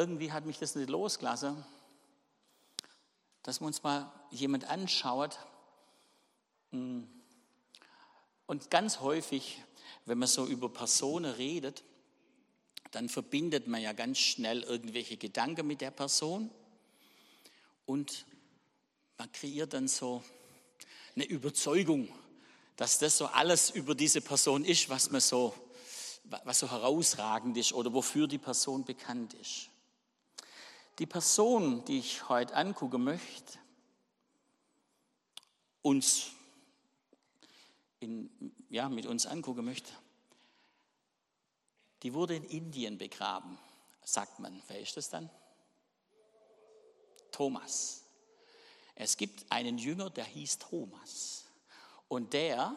irgendwie hat mich das nicht losgelassen, dass wir uns mal jemand anschaut. Hm, und ganz häufig, wenn man so über Personen redet, dann verbindet man ja ganz schnell irgendwelche Gedanken mit der Person und man kreiert dann so eine Überzeugung, dass das so alles über diese Person ist, was man so, was so herausragend ist oder wofür die Person bekannt ist. Die Person, die ich heute angucken möchte, uns in, ja, mit uns angucken möchte, die wurde in Indien begraben, sagt man. Wer ist das dann? Thomas. Es gibt einen Jünger, der hieß Thomas. Und der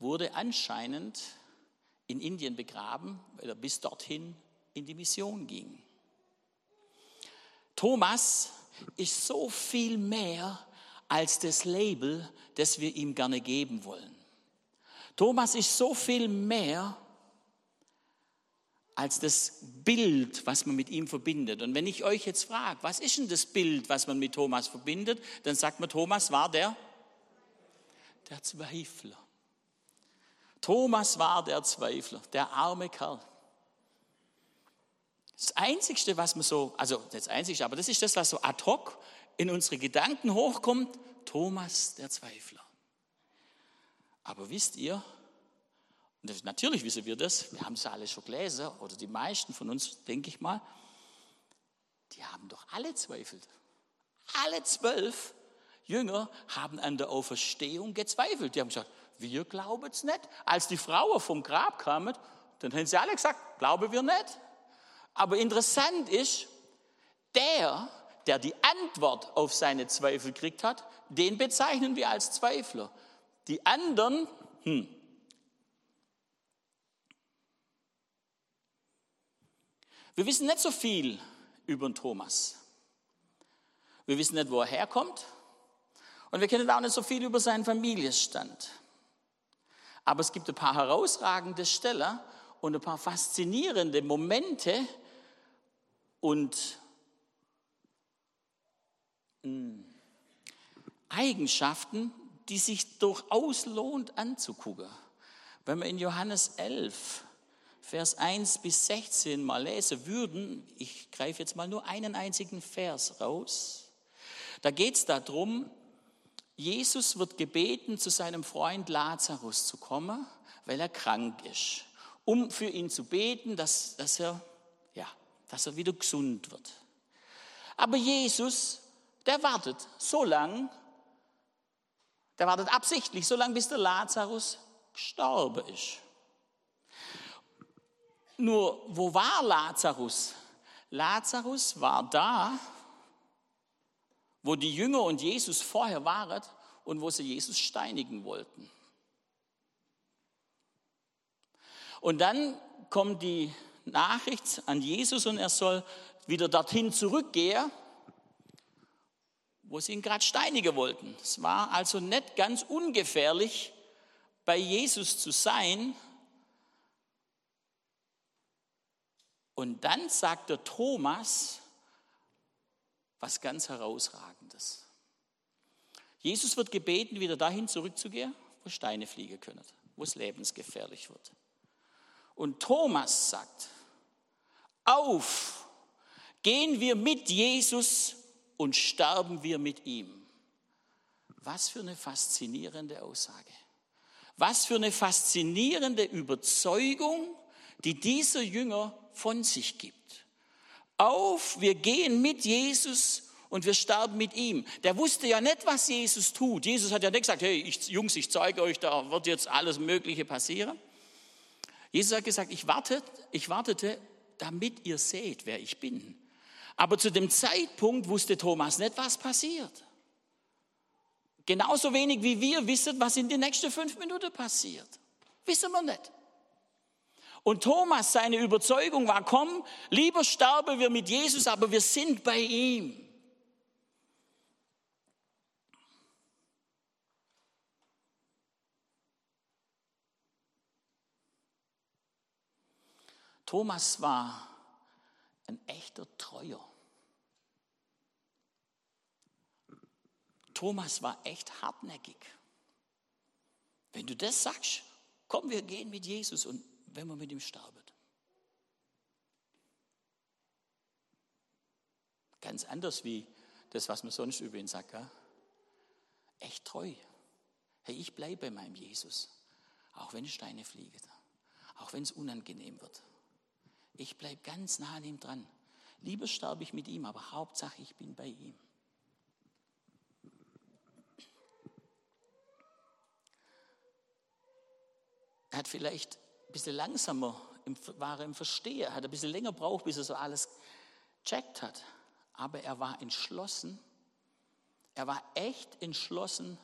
wurde anscheinend in Indien begraben, weil er bis dorthin in die Mission ging. Thomas ist so viel mehr als das Label, das wir ihm gerne geben wollen. Thomas ist so viel mehr als das Bild, was man mit ihm verbindet. Und wenn ich euch jetzt frage, was ist denn das Bild, was man mit Thomas verbindet, dann sagt man, Thomas war der, der Zweifler. Thomas war der Zweifler, der arme Kerl. Das Einzige, was man so, also das Einzige, aber das ist das, was so ad hoc in unsere Gedanken hochkommt, Thomas der Zweifler. Aber wisst ihr, und natürlich wissen wir das, wir haben es ja alle schon gelesen, oder die meisten von uns, denke ich mal, die haben doch alle zweifelt. Alle zwölf Jünger haben an der Auferstehung gezweifelt. Die haben gesagt, wir glauben es nicht. Als die Frauen vom Grab kamen, dann haben sie alle gesagt, glauben wir nicht. Aber interessant ist, der, der die Antwort auf seine Zweifel gekriegt hat, den bezeichnen wir als Zweifler. Die anderen, hm, Wir wissen nicht so viel über den Thomas. Wir wissen nicht, wo er herkommt. Und wir kennen auch nicht so viel über seinen Familienstand. Aber es gibt ein paar herausragende Stellen und ein paar faszinierende Momente und hm, Eigenschaften, die sich durchaus lohnt anzugucken. Wenn wir in Johannes 11 Vers 1 bis 16 mal lesen würden, ich greife jetzt mal nur einen einzigen Vers raus, da geht es darum, Jesus wird gebeten, zu seinem Freund Lazarus zu kommen, weil er krank ist, um für ihn zu beten, dass, dass, er, dass er wieder gesund wird. Aber Jesus, der wartet so lang, der wartet absichtlich so lange, bis der Lazarus gestorben ist. Nur, wo war Lazarus? Lazarus war da, wo die Jünger und Jesus vorher waren und wo sie Jesus steinigen wollten. Und dann kommt die Nachricht an Jesus und er soll wieder dorthin zurückgehen, wo sie ihn gerade steinigen wollten. Es war also nicht ganz ungefährlich, bei Jesus zu sein, Und dann sagt der Thomas was ganz Herausragendes. Jesus wird gebeten, wieder dahin zurückzugehen, wo Steine fliegen können, wo es lebensgefährlich wird. Und Thomas sagt, auf, gehen wir mit Jesus und sterben wir mit ihm. Was für eine faszinierende Aussage. Was für eine faszinierende Überzeugung, die dieser Jünger von sich gibt. Auf, wir gehen mit Jesus und wir sterben mit ihm. Der wusste ja nicht, was Jesus tut. Jesus hat ja nicht gesagt, hey ich, Jungs, ich zeige euch, da wird jetzt alles Mögliche passieren. Jesus hat gesagt, ich wartete, ich wartete, damit ihr seht, wer ich bin. Aber zu dem Zeitpunkt wusste Thomas nicht, was passiert. Genauso wenig wie wir wissen, was in den nächsten fünf Minuten passiert. Wissen wir nicht. Und Thomas, seine Überzeugung war, komm, lieber sterben wir mit Jesus, aber wir sind bei ihm. Thomas war ein echter treuer. Thomas war echt hartnäckig. Wenn du das sagst, komm, wir gehen mit Jesus und wenn wir mit ihm sterben. Ganz anders wie das, was man sonst über ihn sagt. Gell? Echt treu. Hey, ich bleibe bei meinem Jesus, auch wenn Steine fliegen, auch wenn es unangenehm wird. Ich bleibe ganz nah an ihm dran. Lieber sterbe ich mit ihm, aber Hauptsache ich bin bei ihm. Er hat vielleicht ein bisschen langsamer, war im Verstehen, hat ein bisschen länger braucht, bis er so alles checkt hat. Aber er war entschlossen, er war echt entschlossen,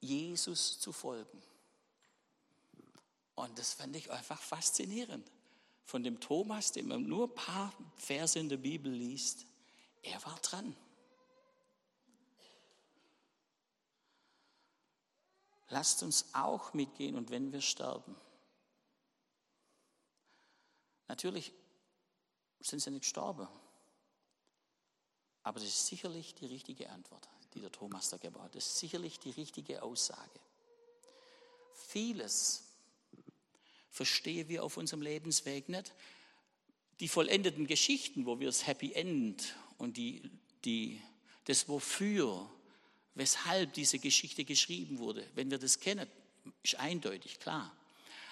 Jesus zu folgen. Und das fand ich einfach faszinierend. Von dem Thomas, dem man nur ein paar Verse in der Bibel liest, er war dran. Lasst uns auch mitgehen und wenn wir sterben. Natürlich sind sie nicht gestorben, aber das ist sicherlich die richtige Antwort, die der Thomas da gebaut hat. Das ist sicherlich die richtige Aussage. Vieles verstehen wir auf unserem Lebensweg nicht. Die vollendeten Geschichten, wo wir das Happy End und die, die, das Wofür, weshalb diese Geschichte geschrieben wurde, wenn wir das kennen, ist eindeutig klar.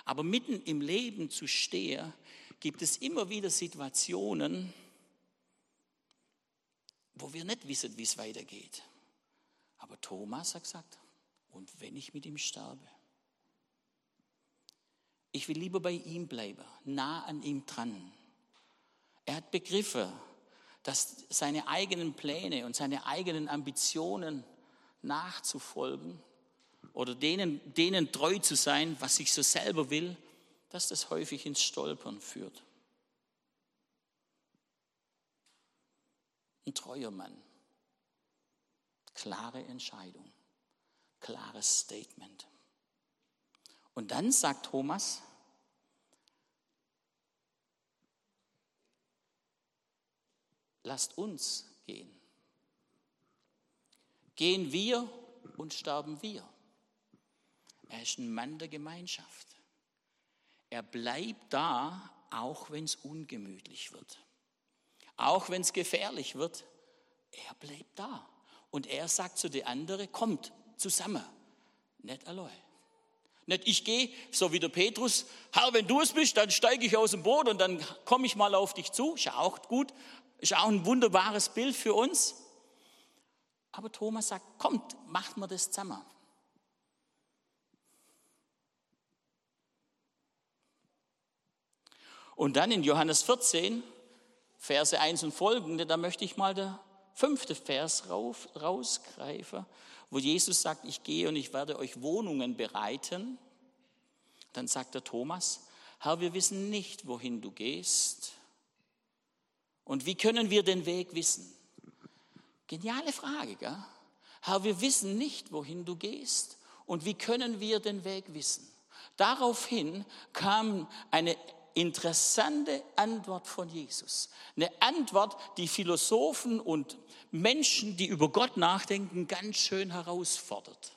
Aber mitten im Leben zu stehen, gibt es immer wieder Situationen, wo wir nicht wissen, wie es weitergeht. Aber Thomas hat gesagt, und wenn ich mit ihm sterbe, ich will lieber bei ihm bleiben, nah an ihm dran. Er hat begriffen, dass seine eigenen Pläne und seine eigenen Ambitionen nachzufolgen oder denen, denen treu zu sein, was ich so selber will, dass das häufig ins Stolpern führt. Ein treuer Mann. Klare Entscheidung. Klares Statement. Und dann sagt Thomas, lasst uns gehen. Gehen wir und sterben wir. Er ist ein Mann der Gemeinschaft. Er bleibt da, auch wenn es ungemütlich wird. Auch wenn es gefährlich wird, er bleibt da. Und er sagt zu den anderen, kommt zusammen, nicht allein. Nicht ich gehe, so wie der Petrus, Herr, wenn du es bist, dann steige ich aus dem Boot und dann komme ich mal auf dich zu. Ist ja auch gut, ist auch ein wunderbares Bild für uns. Aber Thomas sagt, kommt, macht mir das zusammen. Und dann in Johannes 14 Verse 1 und folgende, da möchte ich mal der fünfte Vers rausgreifen, wo Jesus sagt, ich gehe und ich werde euch Wohnungen bereiten. Dann sagt der Thomas, Herr, wir wissen nicht, wohin du gehst. Und wie können wir den Weg wissen? Geniale Frage, gell? Herr, wir wissen nicht, wohin du gehst. Und wie können wir den Weg wissen? Daraufhin kam eine interessante Antwort von Jesus. Eine Antwort, die Philosophen und Menschen, die über Gott nachdenken, ganz schön herausfordert.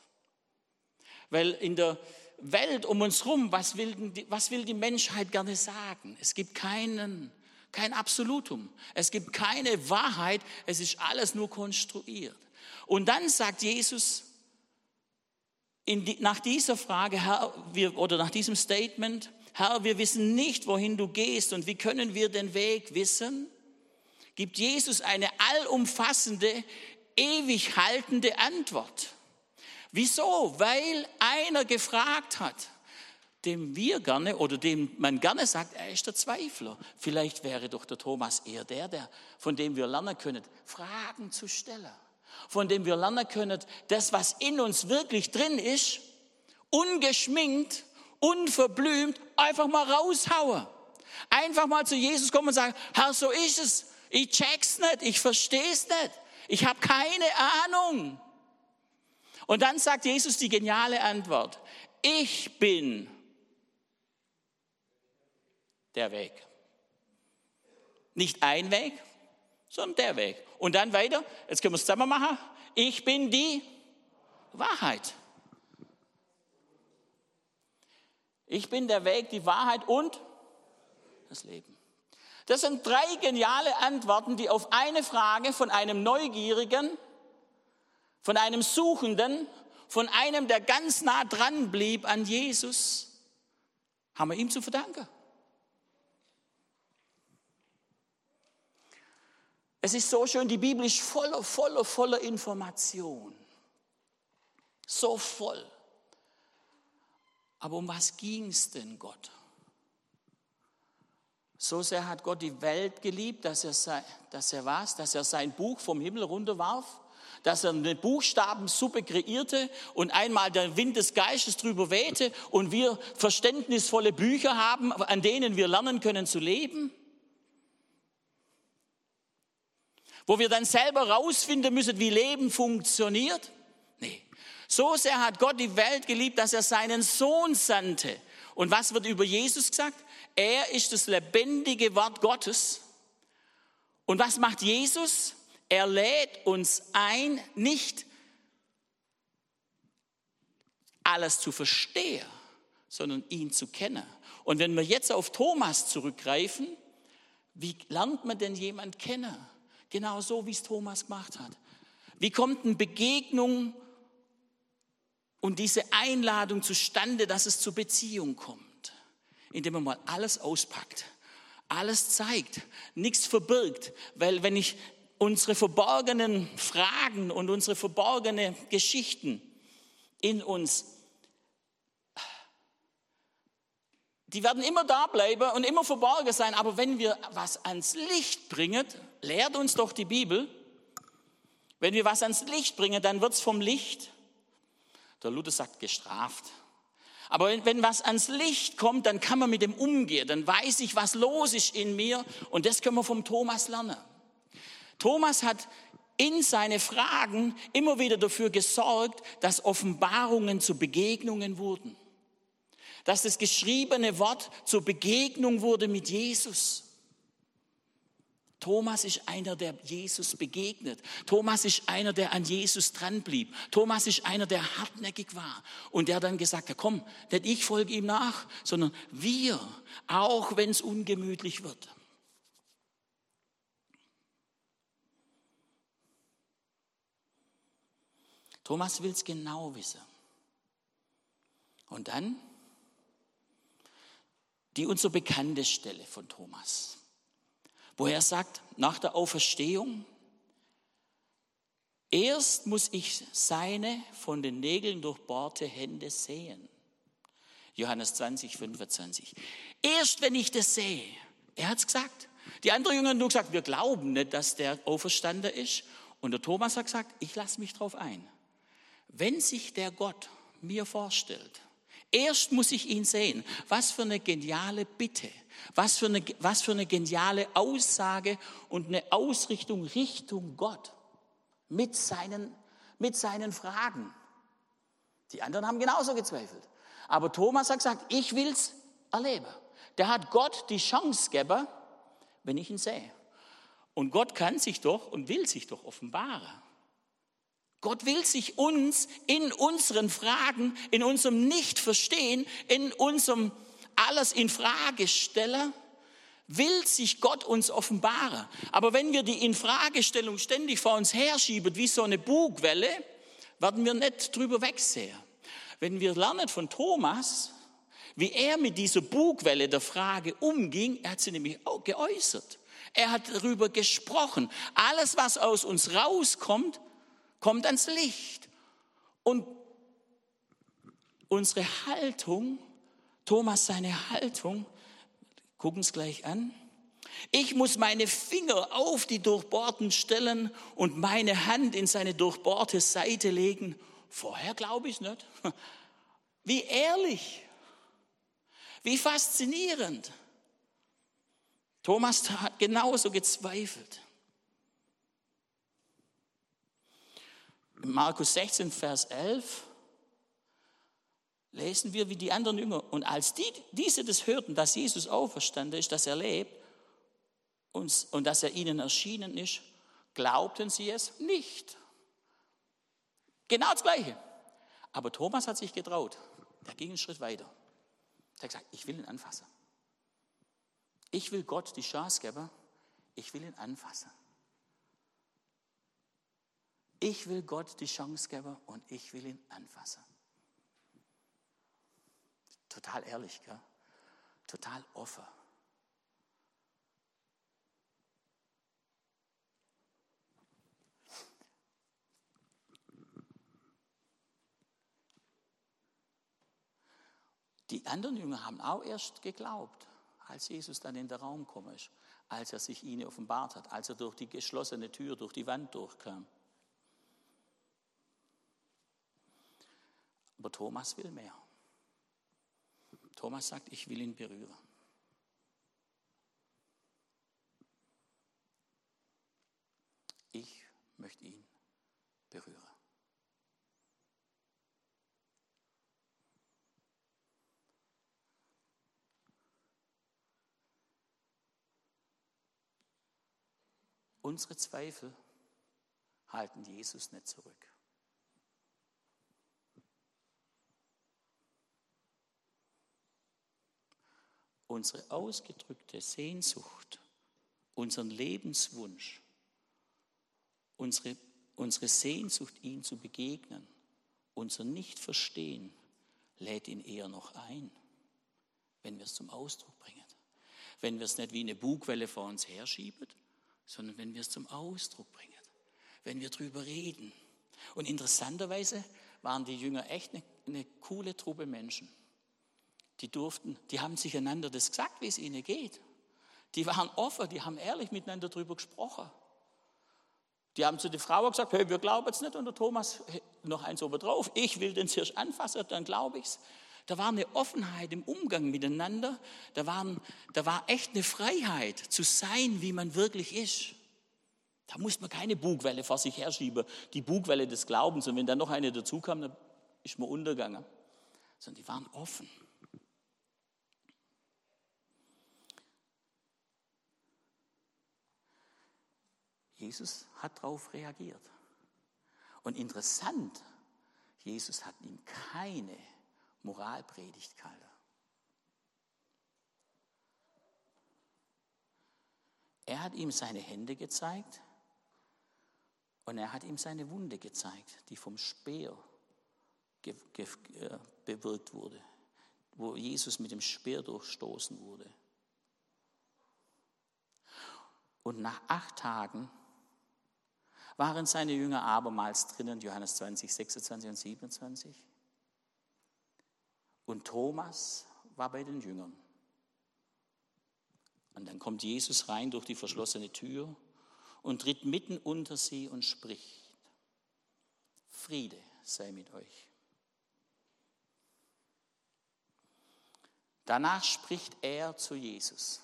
Weil in der Welt um uns herum, was will, die, was will die Menschheit gerne sagen? Es gibt keinen, kein Absolutum. Es gibt keine Wahrheit. Es ist alles nur konstruiert. Und dann sagt Jesus, die, nach dieser Frage Herr, wir, oder nach diesem Statement, Herr, wir wissen nicht, wohin du gehst und wie können wir den Weg wissen? Gibt Jesus eine allumfassende, ewig haltende Antwort. Wieso? Weil einer gefragt hat, dem wir gerne oder dem man gerne sagt, er ist der Zweifler. Vielleicht wäre doch der Thomas eher der, der von dem wir lernen können, Fragen zu stellen. Von dem wir lernen können, das, was in uns wirklich drin ist, ungeschminkt unverblümt einfach mal raushauen. Einfach mal zu Jesus kommen und sagen, Herr, so ist es. Ich check's nicht, ich versteh's nicht. Ich habe keine Ahnung. Und dann sagt Jesus die geniale Antwort. Ich bin der Weg. Nicht ein Weg, sondern der Weg. Und dann weiter, jetzt können wir es zusammen machen. Ich bin die Wahrheit. Ich bin der Weg, die Wahrheit und das Leben. Das sind drei geniale Antworten, die auf eine Frage von einem Neugierigen, von einem Suchenden, von einem, der ganz nah dran blieb an Jesus, haben wir ihm zu verdanken. Es ist so schön, die Bibel ist voller, voller, voller Information. So voll. Aber um was ging es denn Gott? So sehr hat Gott die Welt geliebt, dass er, dass er was? Dass er sein Buch vom Himmel runterwarf, dass er eine Buchstabensuppe kreierte und einmal der Wind des Geistes drüber wehte und wir verständnisvolle Bücher haben, an denen wir lernen können zu leben. Wo wir dann selber rausfinden müssen, wie Leben funktioniert. So sehr hat Gott die Welt geliebt, dass er seinen Sohn sandte. Und was wird über Jesus gesagt? Er ist das lebendige Wort Gottes. Und was macht Jesus? Er lädt uns ein, nicht alles zu verstehen, sondern ihn zu kennen. Und wenn wir jetzt auf Thomas zurückgreifen, wie lernt man denn jemand kennen? Genau so, wie es Thomas gemacht hat. Wie kommt eine Begegnung und diese Einladung zustande, dass es zur Beziehung kommt? indem man mal alles auspackt, alles zeigt, nichts verbirgt. Weil wenn ich unsere verborgenen Fragen und unsere verborgenen Geschichten in uns, die werden immer da bleiben und immer verborgen sein. Aber wenn wir was ans Licht bringen, lehrt uns doch die Bibel, wenn wir was ans Licht bringen, dann wird es vom Licht, der Luther sagt, gestraft. Aber wenn, wenn was ans Licht kommt, dann kann man mit dem umgehen. Dann weiß ich, was los ist in mir. Und das können wir vom Thomas lernen. Thomas hat in seine Fragen immer wieder dafür gesorgt, dass Offenbarungen zu Begegnungen wurden. Dass das geschriebene Wort zur Begegnung wurde mit Jesus. Thomas ist einer, der Jesus begegnet. Thomas ist einer, der an Jesus dran blieb. Thomas ist einer, der hartnäckig war und der dann gesagt hat, komm, nicht ich folge ihm nach, sondern wir, auch wenn es ungemütlich wird. Thomas will es genau wissen. Und dann die unsere bekannte Stelle von Thomas wo er sagt, nach der Auferstehung, erst muss ich seine von den Nägeln durchbohrte Hände sehen. Johannes 20, 25. Erst wenn ich das sehe, er hat es gesagt. Die anderen Jünger haben nur gesagt, wir glauben nicht, dass der auferstanden ist. Und der Thomas hat gesagt, ich lasse mich drauf ein. Wenn sich der Gott mir vorstellt, erst muss ich ihn sehen. Was für eine geniale Bitte. Was für eine, was für eine geniale Aussage und eine Ausrichtung Richtung Gott mit seinen, mit seinen Fragen. Die anderen haben genauso gezweifelt. Aber Thomas hat gesagt, ich will's erleben. Der hat Gott die Chance gegeben, wenn ich ihn sehe. Und Gott kann sich doch und will sich doch offenbaren. Gott will sich uns in unseren Fragen, in unserem Nicht-Verstehen, in unserem alles in Frage stellen, will sich Gott uns offenbaren. Aber wenn wir die Infragestellung ständig vor uns herschieben, wie so eine Bugwelle, werden wir nicht drüber wegsehen. Wenn wir lernen von Thomas, wie er mit dieser Bugwelle der Frage umging, er hat sie nämlich auch geäußert. Er hat darüber gesprochen. Alles, was aus uns rauskommt, kommt ans Licht. Und unsere Haltung Thomas seine Haltung, gucken es gleich an. Ich muss meine Finger auf die Durchbohrten stellen und meine Hand in seine durchbohrte Seite legen. Vorher glaube ich nicht. Wie ehrlich, wie faszinierend. Thomas hat genauso gezweifelt. Markus 16, Vers 11 lesen wir wie die anderen Jünger. Und als die, diese das hörten, dass Jesus auferstanden ist, dass er lebt, und, und dass er ihnen erschienen ist, glaubten sie es nicht. Genau das Gleiche. Aber Thomas hat sich getraut. Der ging einen Schritt weiter. Er hat gesagt, ich will ihn anfassen. Ich will Gott die Chance geben, ich will ihn anfassen. Ich will Gott die Chance geben und ich will ihn anfassen. Total ehrlich, gell? total offen. Die anderen Jünger haben auch erst geglaubt, als Jesus dann in den Raum gekommen ist, als er sich ihnen offenbart hat, als er durch die geschlossene Tür, durch die Wand durchkam. Aber Thomas will mehr. Thomas sagt, ich will ihn berühren. Ich möchte ihn berühren. Unsere Zweifel halten Jesus nicht zurück. Unsere ausgedrückte Sehnsucht, unseren Lebenswunsch, unsere, unsere Sehnsucht, ihm zu begegnen, unser Nicht-Verstehen lädt ihn eher noch ein, wenn wir es zum Ausdruck bringen. Wenn wir es nicht wie eine Bugwelle vor uns herschieben, sondern wenn wir es zum Ausdruck bringen, wenn wir drüber reden. Und interessanterweise waren die Jünger echt eine, eine coole Truppe Menschen. Die durften, die haben sich einander das gesagt, wie es ihnen geht. Die waren offen, die haben ehrlich miteinander drüber gesprochen. Die haben zu der Frau gesagt, hey, wir glauben es nicht. Und der Thomas, noch eins oben drauf, ich will den Hirsch anfassen, dann glaube ich es. Da war eine Offenheit im Umgang miteinander. Da, waren, da war echt eine Freiheit zu sein, wie man wirklich ist. Da muss man keine Bugwelle vor sich herschieben, die Bugwelle des Glaubens. Und wenn dann noch eine dazu kam, dann ist man untergegangen. Sondern die waren offen. Jesus hat darauf reagiert. Und interessant, Jesus hat ihm keine Moralpredigt gehalten. Er hat ihm seine Hände gezeigt und er hat ihm seine Wunde gezeigt, die vom Speer äh, bewirkt wurde, wo Jesus mit dem Speer durchstoßen wurde. Und nach acht Tagen waren seine Jünger abermals drinnen, Johannes 20, 26 und 27. Und Thomas war bei den Jüngern. Und dann kommt Jesus rein durch die verschlossene Tür und tritt mitten unter sie und spricht, Friede sei mit euch. Danach spricht er zu Jesus.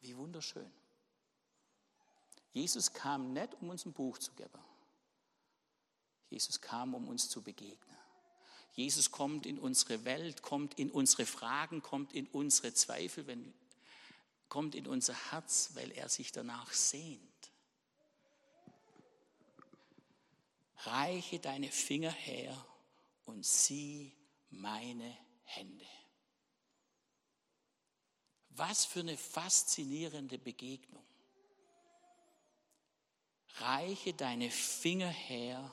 Wie wunderschön. Jesus kam nicht, um uns ein Buch zu geben. Jesus kam, um uns zu begegnen. Jesus kommt in unsere Welt, kommt in unsere Fragen, kommt in unsere Zweifel, wenn, kommt in unser Herz, weil er sich danach sehnt. Reiche deine Finger her und sieh meine Hände. Was für eine faszinierende Begegnung reiche deine Finger her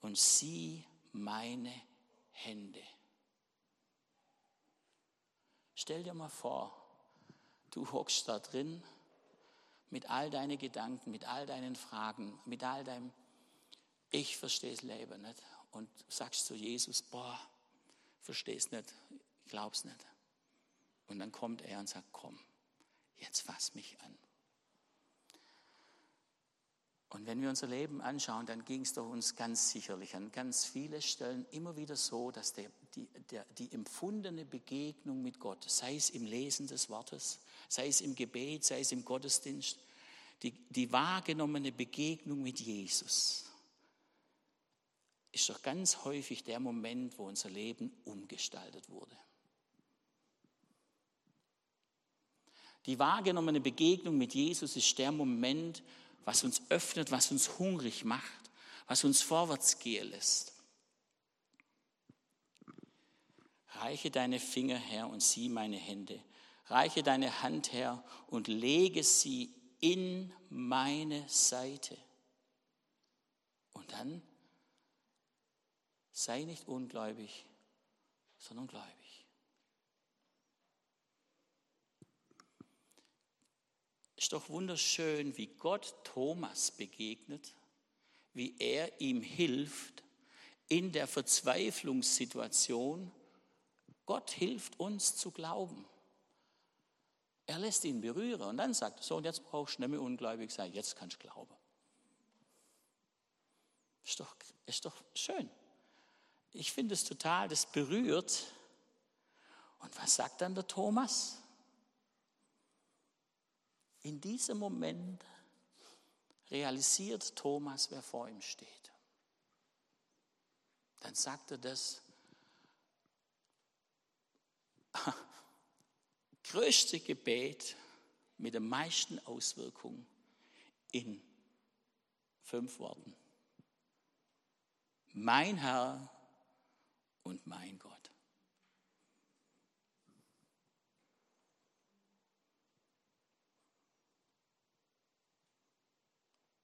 und sieh meine Hände. Stell dir mal vor, du hockst da drin mit all deinen Gedanken, mit all deinen Fragen, mit all deinem Ich verstehe das Leben nicht und sagst zu Jesus, boah, verstehe es nicht, ich glaub's nicht. Und dann kommt er und sagt, komm, jetzt fass mich an. Und wenn wir unser Leben anschauen, dann ging es doch uns ganz sicherlich an ganz vielen Stellen immer wieder so, dass der, die, der, die empfundene Begegnung mit Gott, sei es im Lesen des Wortes, sei es im Gebet, sei es im Gottesdienst, die, die wahrgenommene Begegnung mit Jesus, ist doch ganz häufig der Moment, wo unser Leben umgestaltet wurde. Die wahrgenommene Begegnung mit Jesus ist der Moment, was uns öffnet, was uns hungrig macht, was uns vorwärts gehen lässt. Reiche deine Finger her und sieh meine Hände. Reiche deine Hand her und lege sie in meine Seite. Und dann sei nicht ungläubig, sondern gläubig. Ist doch wunderschön, wie Gott Thomas begegnet, wie er ihm hilft in der Verzweiflungssituation. Gott hilft uns zu glauben. Er lässt ihn berühren und dann sagt er, so und jetzt brauchst du nicht mehr ungläubig sein, jetzt kannst du glauben. Ist doch, ist doch schön. Ich finde es total, das berührt. Und was sagt dann der Thomas? In diesem Moment realisiert Thomas, wer vor ihm steht. Dann sagt er das größte Gebet mit der meisten Auswirkungen in fünf Worten. Mein Herr und mein Gott.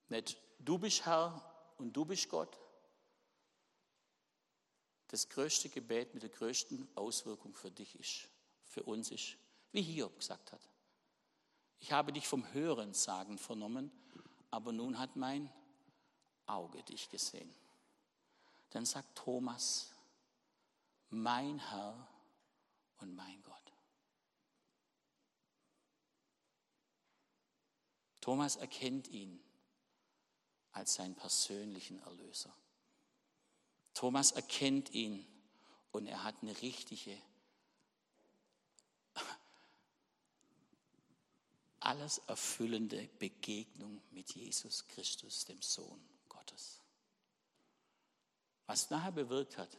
Nicht du bist Herr und du bist Gott. Das größte Gebet mit der größten Auswirkung für dich ist, für uns ist, wie Hiob gesagt hat. Ich habe dich vom Hören sagen vernommen, aber nun hat mein Auge dich gesehen. Dann sagt Thomas, mein Herr und mein Gott. Thomas erkennt ihn als seinen persönlichen Erlöser. Thomas erkennt ihn und er hat eine richtige, alles erfüllende Begegnung mit Jesus Christus, dem Sohn Gottes. Was nachher bewirkt hat,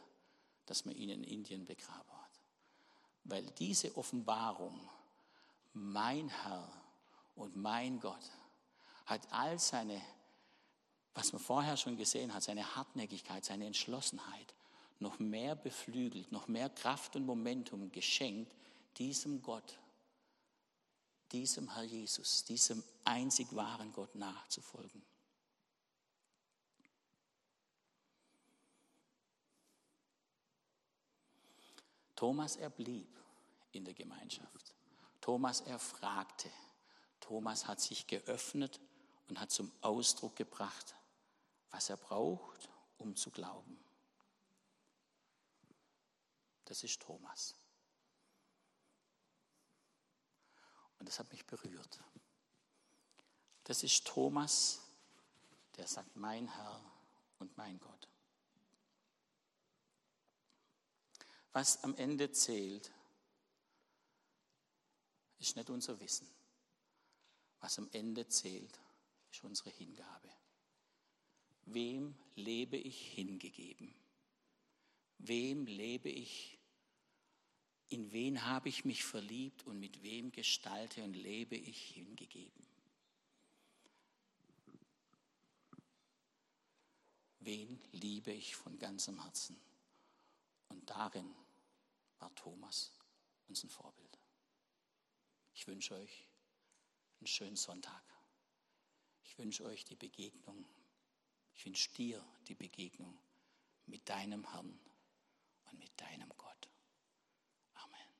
dass man ihn in Indien begraben hat. Weil diese Offenbarung, mein Herr und mein Gott, hat all seine was man vorher schon gesehen hat, seine Hartnäckigkeit, seine Entschlossenheit, noch mehr beflügelt, noch mehr Kraft und Momentum geschenkt, diesem Gott, diesem Herr Jesus, diesem einzig wahren Gott nachzufolgen. Thomas, er blieb in der Gemeinschaft. Thomas, er fragte. Thomas hat sich geöffnet und hat zum Ausdruck gebracht, was er braucht, um zu glauben. Das ist Thomas. Und das hat mich berührt. Das ist Thomas, der sagt, mein Herr und mein Gott. Was am Ende zählt, ist nicht unser Wissen. Was am Ende zählt, ist unsere Hingabe. Wem lebe ich hingegeben? Wem lebe ich? In wen habe ich mich verliebt und mit wem gestalte und lebe ich hingegeben? Wen liebe ich von ganzem Herzen? Und darin war Thomas uns ein Vorbild. Ich wünsche euch einen schönen Sonntag. Ich wünsche euch die Begegnung ich wünsche dir die Begegnung mit deinem Herrn und mit deinem